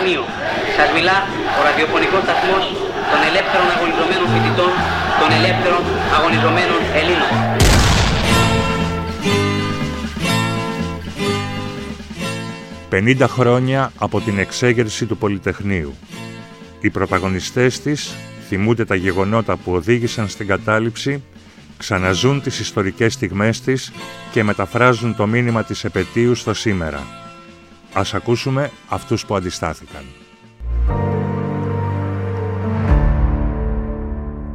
Πολυτεχνείο. Σας μιλά ο ραδιοφωνικός σταθμός των ελεύθερων αγωνιζομένων φοιτητών, των ελεύθερων αγωνιζομένων Ελλήνων. «50 χρόνια από την εξέγερση του Πολυτεχνείου. Οι πρωταγωνιστές της θυμούνται τα γεγονότα που οδήγησαν στην κατάληψη, ξαναζούν τις ιστορικές στιγμές της και μεταφράζουν το μήνυμα της επαιτίου στο σήμερα. Ας ακούσουμε αυτούς που αντιστάθηκαν.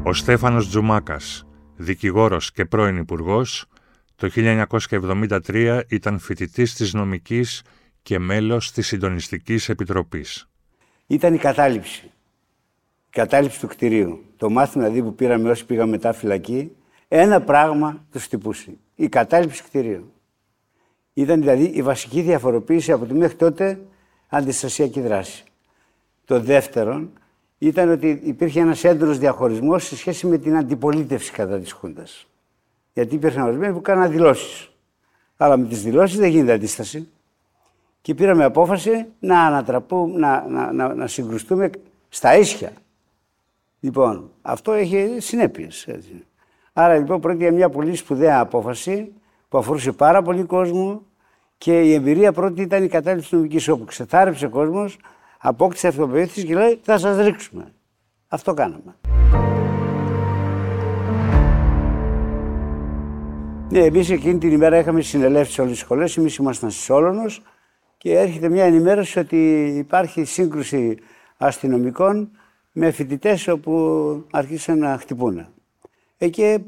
Ο Στέφανος Τζουμάκας, δικηγόρος και πρώην υπουργός, το 1973 ήταν φοιτητής της νομικής και μέλος της Συντονιστικής Επιτροπής. Ήταν η κατάληψη. Η κατάληψη του κτηρίου. Το μάθημα δηλαδή που πήραμε όσοι πήγαμε μετά φυλακή, ένα πράγμα τους χτυπούσε. Η κατάληψη του κτηρίου. Ήταν δηλαδή η βασική διαφοροποίηση από τη μέχρι τότε αντιστασιακή δράση. Το δεύτερο ήταν ότι υπήρχε ένας έντονος διαχωρισμός σε σχέση με την αντιπολίτευση κατά της Χούντας. Γιατί υπήρχαν ορισμένοι που κάναν δηλώσεις. Αλλά με τις δηλώσεις δεν γίνεται αντίσταση. Και πήραμε απόφαση να ανατραπούμε, να, να, να, να συγκρουστούμε στα ίσια. Λοιπόν, αυτό έχει συνέπειες. Άρα λοιπόν πρόκειται για μια πολύ σπουδαία απόφαση που αφορούσε πάρα πολύ κόσμο και η εμπειρία πρώτη ήταν η κατάληψη νομικής όπου ξεθάρεψε ο κόσμος, απόκτησε αυτοπεποίθηση και λέει θα σας ρίξουμε. Αυτό κάναμε. Ναι, εμείς εκείνη την ημέρα είχαμε συνελεύσει σε όλες τις σχολές. Εμείς ήμασταν στι Όλωνο και έρχεται μια ενημέρωση ότι υπάρχει σύγκρουση αστυνομικών με φοιτητές όπου αρχίσαν να χτυπούν. Εκεί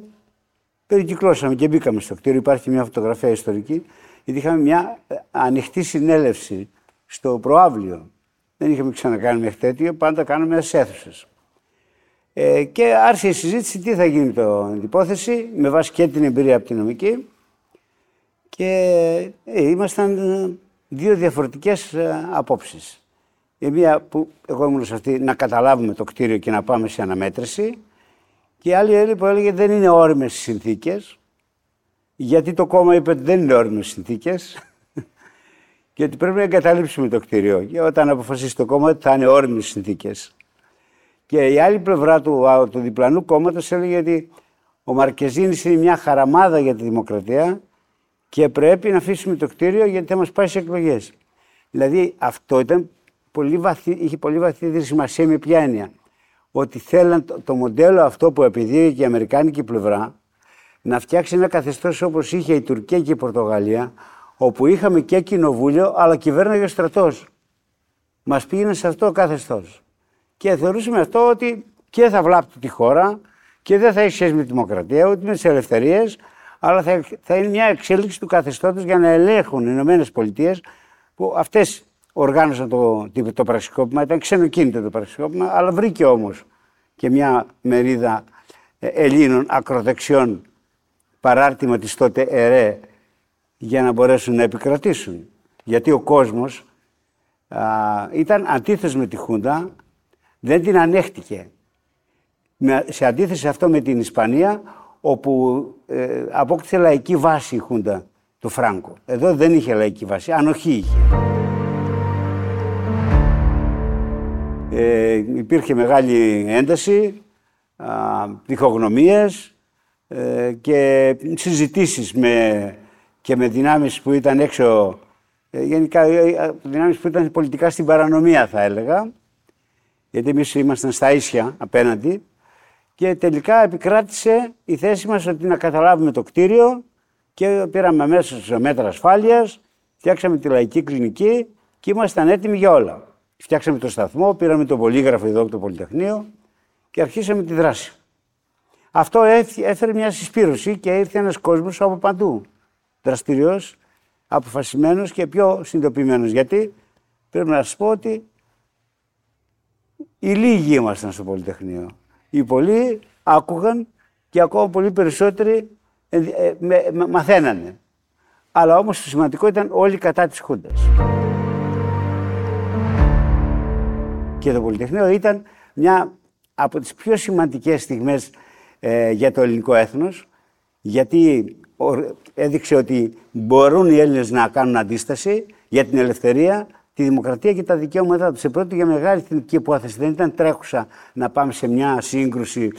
περικυκλώσαμε και μπήκαμε στο κτίριο. Υπάρχει μια φωτογραφία ιστορική γιατί είχαμε μια ε, ανοιχτή συνέλευση στο προάβλιο. Δεν είχαμε ξανακάνει μέχρι τέτοιο, πάντα κάναμε στι αίθουσες. Ε, και άρχισε η συζήτηση τι θα γίνει με την υπόθεση, με βάση και την εμπειρία από την νομική. Και ε, ήμασταν ε, δύο διαφορετικές ε, απόψεις. Η μία που εγώ ήμουν σε αυτή να καταλάβουμε το κτίριο και να πάμε σε αναμέτρηση και η άλλη που έλεγε δεν είναι όριμες συνθήκες γιατί το κόμμα είπε ότι δεν είναι όριμες συνθήκες και ότι πρέπει να εγκαταλείψουμε το κτίριο. Και όταν αποφασίσει το κόμμα ότι θα είναι όριμες συνθήκες. Και η άλλη πλευρά του, του διπλανού κόμματος έλεγε ότι ο Μαρκεζίνης είναι μια χαραμάδα για τη δημοκρατία και πρέπει να αφήσουμε το κτίριο γιατί θα μας πάει σε εκλογές. Δηλαδή αυτό ήταν πολύ βαθύ, είχε πολύ βαθύτερη σημασία με ποια έννοια. Ότι θέλαν το, το μοντέλο αυτό που επιδίωκε η Αμερικάνικη πλευρά, να φτιάξει ένα καθεστώς όπως είχε η Τουρκία και η Πορτογαλία, όπου είχαμε και κοινοβούλιο, αλλά κυβέρναγε ο στρατός. Μας πήγαινε σε αυτό ο καθεστώς. Και θεωρούσαμε αυτό ότι και θα βλάπτει τη χώρα και δεν θα έχει σχέση με τη δημοκρατία, ούτε με τις ελευθερίες, αλλά θα, θα είναι μια εξέλιξη του καθεστώτος για να ελέγχουν οι Ηνωμένες Πολιτείες, που αυτές οργάνωσαν το, το, το πραξικόπημα. Ήταν ξενοκίνητο το πραξικόπημα, αλλά βρήκε όμως και μια μερίδα ε, Ελλήνων ακροδεξιών παράρτημα της τότε ΕΡΕ για να μπορέσουν να επικρατήσουν. Γιατί ο κόσμος α, ήταν αντίθετος με τη Χούντα, δεν την ανέχτηκε. σε αντίθεση αυτό με την Ισπανία, όπου ε, απόκτησε λαϊκή βάση η Χούντα του Φράγκο. Εδώ δεν είχε λαϊκή βάση, ανοχή είχε. Ε, υπήρχε μεγάλη ένταση, α, ε, και συζητήσεις με, και με δυνάμεις που ήταν έξω, ε, γενικά ε, δυνάμεις που ήταν πολιτικά στην παρανομία θα έλεγα, γιατί εμείς ήμασταν στα ίσια απέναντι και τελικά επικράτησε η θέση μας ότι να καταλάβουμε το κτίριο και πήραμε μέσα σε μέτρα ασφάλειας, φτιάξαμε τη λαϊκή κλινική και ήμασταν έτοιμοι για όλα. Φτιάξαμε το σταθμό, πήραμε το πολύγραφο εδώ από το Πολυτεχνείο και αρχίσαμε τη δράση. Αυτό έφερε μια συσπήρωση και ήρθε ένας κόσμος από παντού. Δραστηριός, αποφασισμένος και πιο συνειδητοποιημένος. Γιατί πρέπει να σας πω ότι οι λίγοι ήμασταν στο Πολυτεχνείο. Οι πολλοί άκουγαν και ακόμα πολύ περισσότεροι ε, ε, μαθαίνανε. Αλλά όμως το σημαντικό ήταν όλοι κατά της Χούντας. Και το Πολυτεχνείο ήταν μια από τις πιο σημαντικές στιγμές ε, για το ελληνικό έθνος, γιατί έδειξε ότι μπορούν οι Έλληνες να κάνουν αντίσταση για την ελευθερία, τη δημοκρατία και τα δικαιώματά τους. Σε πρώτη για μεγάλη εθνική υπόθεση. Δεν ήταν τρέχουσα να πάμε σε μια σύγκρουση,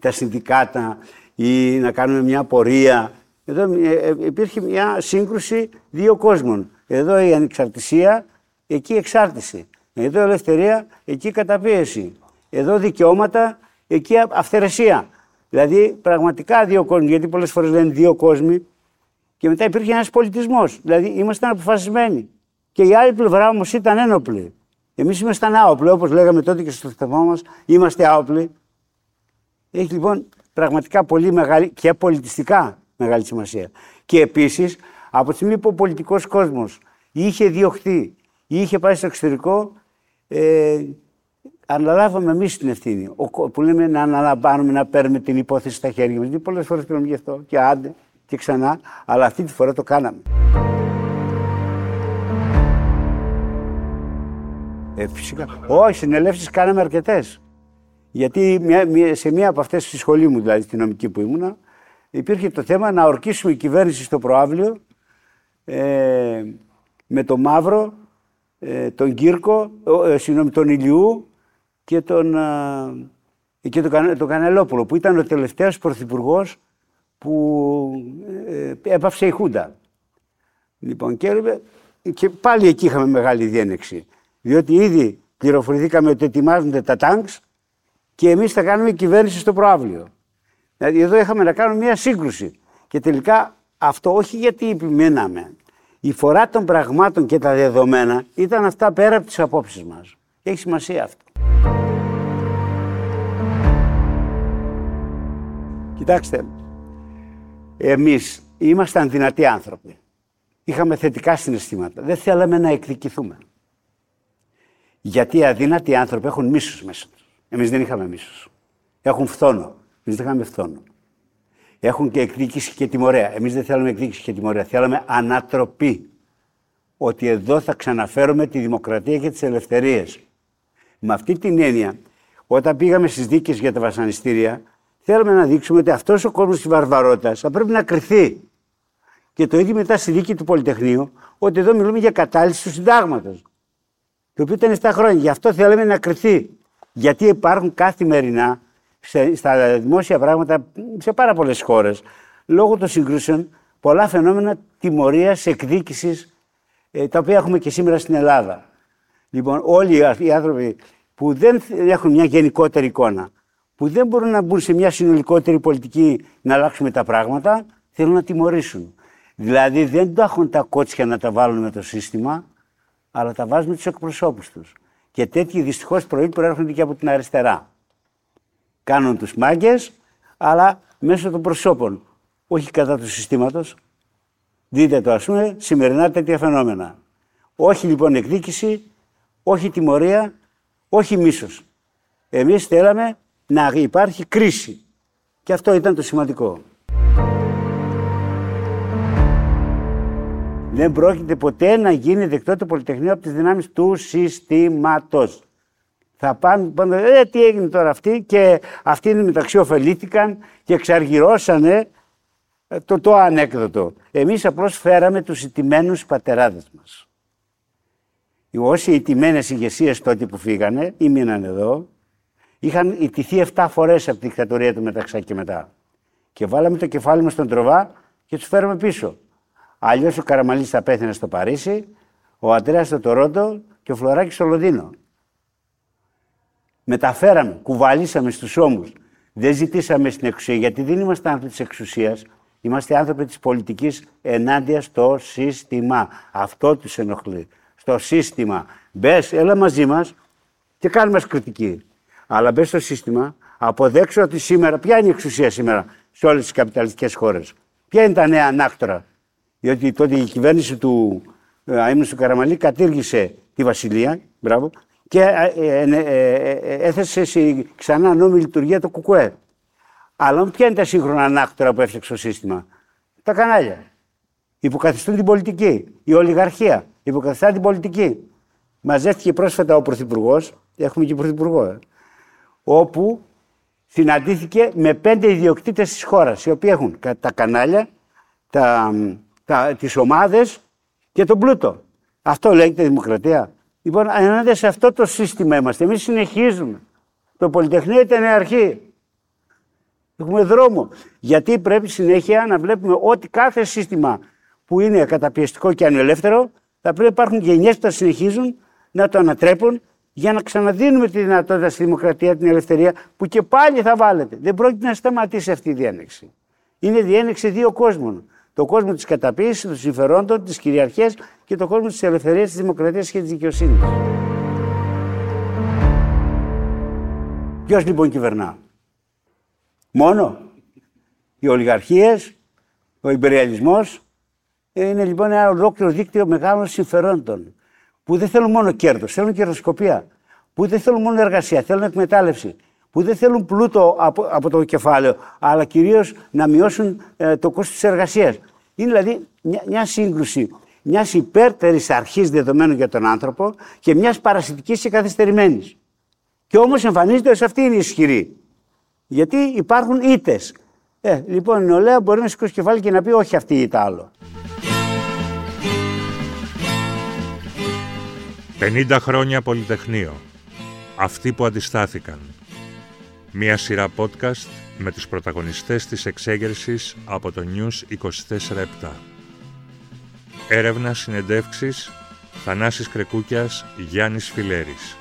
τα συνδικάτα ή να κάνουμε μια πορεία. Εδώ ε, ε, υπήρχε μια σύγκρουση δύο κόσμων. Εδώ η ανεξαρτησία, εκεί η εξάρτηση. Εδώ η ελευθερία, εκεί η καταπίεση. Εδώ δικαιώματα, εκεί αυθαιρεσία. Δηλαδή πραγματικά δύο κόσμοι, γιατί πολλές φορές λένε δύο κόσμοι. Και μετά υπήρχε ένας πολιτισμός. Δηλαδή ήμασταν αποφασισμένοι. Και η άλλη πλευρά όμως ήταν ένοπλη. Εμείς ήμασταν άοπλοι, όπως λέγαμε τότε και στο θέμα μας, είμαστε άοπλοι. Έχει λοιπόν πραγματικά πολύ μεγάλη και πολιτιστικά μεγάλη σημασία. Και επίσης, από τη στιγμή που ο πολιτικός κόσμος είχε διωχθεί ή είχε πάει στο εξωτερικό, ε, αναλάβαμε εμείς την ευθύνη. Ο, που λέμε να αναλαμβάνουμε, να παίρνουμε την υπόθεση στα χέρια μας. Γιατί πολλές φορές πήραμε γι' αυτό και άντε και ξανά, αλλά αυτή τη φορά το κάναμε. Ε, φυσικά. Όχι, συνελεύσει κάναμε αρκετές. Γιατί μια, σε μία από αυτές τη σχολή μου, δηλαδή στη νομική που ήμουνα, υπήρχε το θέμα να ορκίσουμε η κυβέρνηση στο προάβλιο ε, με τον Μαύρο, ε, τον Κύρκο, ε, συγγνώμη, τον Ηλιού και τον, ε, και τον, τον Κανελόπουλο, που ήταν ο τελευταίος πρωθυπουργός που ε, έπαυσε η Χούντα. Λοιπόν, και, και πάλι εκεί είχαμε μεγάλη διένεξη. Διότι ήδη πληροφορηθήκαμε ότι ετοιμάζονται τα τάγκς και εμείς θα κάνουμε κυβέρνηση στο προάβλιο. Δηλαδή εδώ είχαμε να κάνουμε μια σύγκρουση. Και τελικά αυτό όχι γιατί επιμέναμε. Η φορά των πραγμάτων και τα δεδομένα ήταν αυτά πέρα από τις απόψεις μας. Έχει σημασία αυτό. Κοιτάξτε, εμείς ήμασταν δυνατοί άνθρωποι. Είχαμε θετικά συναισθήματα. Δεν θέλαμε να εκδικηθούμε. Γιατί οι αδύνατοι άνθρωποι έχουν μίσους μέσα τους. Εμείς δεν είχαμε μίσους. Έχουν φθόνο. Εμείς δεν είχαμε φθόνο. Έχουν και εκδίκηση και τιμωρία. Εμείς δεν θέλαμε εκδίκηση και τιμωρία. Θέλαμε ανατροπή. Ότι εδώ θα ξαναφέρουμε τη δημοκρατία και τις ελευθερίες. Με αυτή την έννοια, όταν πήγαμε στις δίκες για τα βασανιστήρια, θέλαμε να δείξουμε ότι αυτός ο κόσμος της βαρβαρότητας θα πρέπει να κρυθεί. Και το ίδιο μετά στη δίκη του Πολυτεχνείου, ότι εδώ μιλούμε για κατάλυση του συντάγματος το οποίο ήταν στα χρόνια. Γι' αυτό θέλαμε να κρυθεί. Γιατί υπάρχουν καθημερινά στα δημόσια πράγματα σε πάρα πολλές χώρες, λόγω των συγκρούσεων, πολλά φαινόμενα τιμωρίας, εκδίκησης, ε, τα οποία έχουμε και σήμερα στην Ελλάδα. Λοιπόν, όλοι οι άνθρωποι που δεν έχουν μια γενικότερη εικόνα, που δεν μπορούν να μπουν σε μια συνολικότερη πολιτική να αλλάξουμε τα πράγματα, θέλουν να τιμωρήσουν. Δηλαδή δεν το έχουν τα κότσια να τα βάλουν με το σύστημα, αλλά τα βάζουν τους εκπροσώπους τους. Και τέτοιοι δυστυχώς πρωί προέρχονται και από την αριστερά. Κάνουν τους μάγκες, αλλά μέσω των προσώπων. Όχι κατά του συστήματος. Δείτε το, ας πούμε, σημερινά τέτοια φαινόμενα. Όχι λοιπόν εκδίκηση, όχι τιμωρία, όχι μίσος. Εμείς θέλαμε να υπάρχει κρίση. Και αυτό ήταν το σημαντικό. Δεν πρόκειται ποτέ να γίνει δεκτό το Πολυτεχνείο από τις δυνάμεις του συστήματος. Θα πάνε, πάνε ε, τι έγινε τώρα αυτή και αυτοί μεταξύ ωφελήθηκαν και εξαργυρώσανε ε, το, το ανέκδοτο. Εμείς απλώς φέραμε τους ιτημένους πατεράδες μας. Όσοι ιτημένες ηγεσίες τότε που φύγανε ή μείναν εδώ, είχαν ιτηθεί 7 φορές από τη δικτατορία του Μεταξά και μετά. Και βάλαμε το κεφάλι μας στον τροβά και τους φέραμε πίσω. Αλλιώς ο Καραμαλής θα πέθανε στο Παρίσι, ο Αντρέας στο Τωρόντο και ο Φλωράκης στο Λονδίνο. Μεταφέραμε, κουβαλήσαμε στους ώμους. Δεν ζητήσαμε στην εξουσία, γιατί δεν είμαστε άνθρωποι της εξουσίας. Είμαστε άνθρωποι της πολιτικής ενάντια στο σύστημα. Αυτό τους ενοχλεί. Στο σύστημα. Μπες, έλα μαζί μας και κάνουμε κριτική. Αλλά μπες στο σύστημα, αποδέξω ότι σήμερα, ποια είναι η εξουσία σήμερα σε όλες τις καπιταλιστικές χώρες; Ποια είναι τα νέα ανάκτορα; Διότι τότε η κυβέρνηση του Αίμνου του Καραμαλή κατήργησε τη Βασιλεία μπράβο, και ε, ε, ε, έθεσε σε ξανά νόμιμη λειτουργία το ΚΚΕ. Αλλά ποια είναι τα σύγχρονα ανάκτορα που έφτιαξε το σύστημα; Τα κανάλια. Υποκαθιστούν την πολιτική. Η ολιγαρχία υποκαθιστά την πολιτική. Μαζεύτηκε πρόσφατα ο Πρωθυπουργός, έχουμε και Πρωθυπουργό, όπου συναντήθηκε με πέντε ιδιοκτήτες της χώρας, οι οποίοι έχουν τα κανάλια, τα, τα, τις ομάδες και τον πλούτο. Αυτό λέγεται δημοκρατία. Λοιπόν, ενάντια σε αυτό το σύστημα είμαστε. Εμείς συνεχίζουμε. Το Πολυτεχνείο ήταν η αρχή. Έχουμε δρόμο. Γιατί πρέπει συνέχεια να βλέπουμε ότι κάθε σύστημα που είναι καταπιεστικό και ανελεύθερο, θα πρέπει να υπάρχουν γενιές που θα συνεχίζουν να το ανατρέπουν για να ξαναδίνουμε τη δυνατότητα στη δημοκρατία, την ελευθερία, που και πάλι θα βάλετε. Δεν πρόκειται να σταματήσει αυτή η διένεξη. Είναι διένεξη δύο κόσμων. Το κόσμο της καταπίεσης, των συμφερόντων, της κυριαρχίας και το κόσμο της ελευθερίας, της δημοκρατίας και της δικαιοσύνης. Ποιος λοιπόν κυβερνά, Μόνο; Οι ολιγαρχίες, ο υπεριαλισμός. Είναι λοιπόν ένα ολόκληρο δίκτυο μεγάλων συμφερόντων που δεν θέλουν μόνο κέρδος, θέλουν κερδοσκοπία. Που δεν θέλουν μόνο εργασία, θέλουν εκμετάλλευση. Που δεν θέλουν πλούτο από, από το κεφάλαιο, αλλά κυρίως να μειώσουν ε, το κόστος της εργασίας. Είναι δηλαδή μια, μια σύγκρουση μιας υπέρτερης αρχής δεδομένων για τον άνθρωπο και μιας παρασιτικής και καθυστερημένης. Και όμως εμφανίζεται ότι αυτή είναι ισχυρή. Γιατί υπάρχουν ήττες. Ε, λοιπόν, η νεολαία μπορεί να σηκώσει κεφάλι και να πει: Όχι, αυτή ή τα άλλο. 50 χρόνια Πολυτεχνείο. Αυτοί που αντιστάθηκαν. Μία σειρά podcast με τους πρωταγωνιστές της εξέγερσης από το News 24-7. Έρευνα συνεντεύξεις Θανάσης Κρεκούκιας Γιάννης Φιλέρης.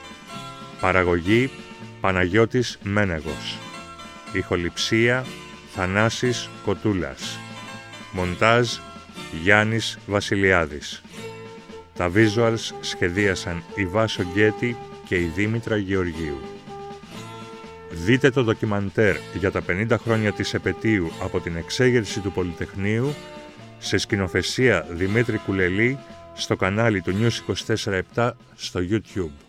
Παραγωγή Παναγιώτης Μένεγος. Ηχοληψία Θανάσης Κοτούλας. Μοντάζ Γιάννης Βασιλιάδης. Τα visuals σχεδίασαν η Βάσο Γκέτη και η Δήμητρα Γεωργίου. Δείτε το ντοκιμαντέρ για τα 50 χρόνια της επαιτίου από την εξέγερση του Πολυτεχνείου σε σκηνοθεσία Δημήτρη Κουλελή στο κανάλι του News 24 στο YouTube.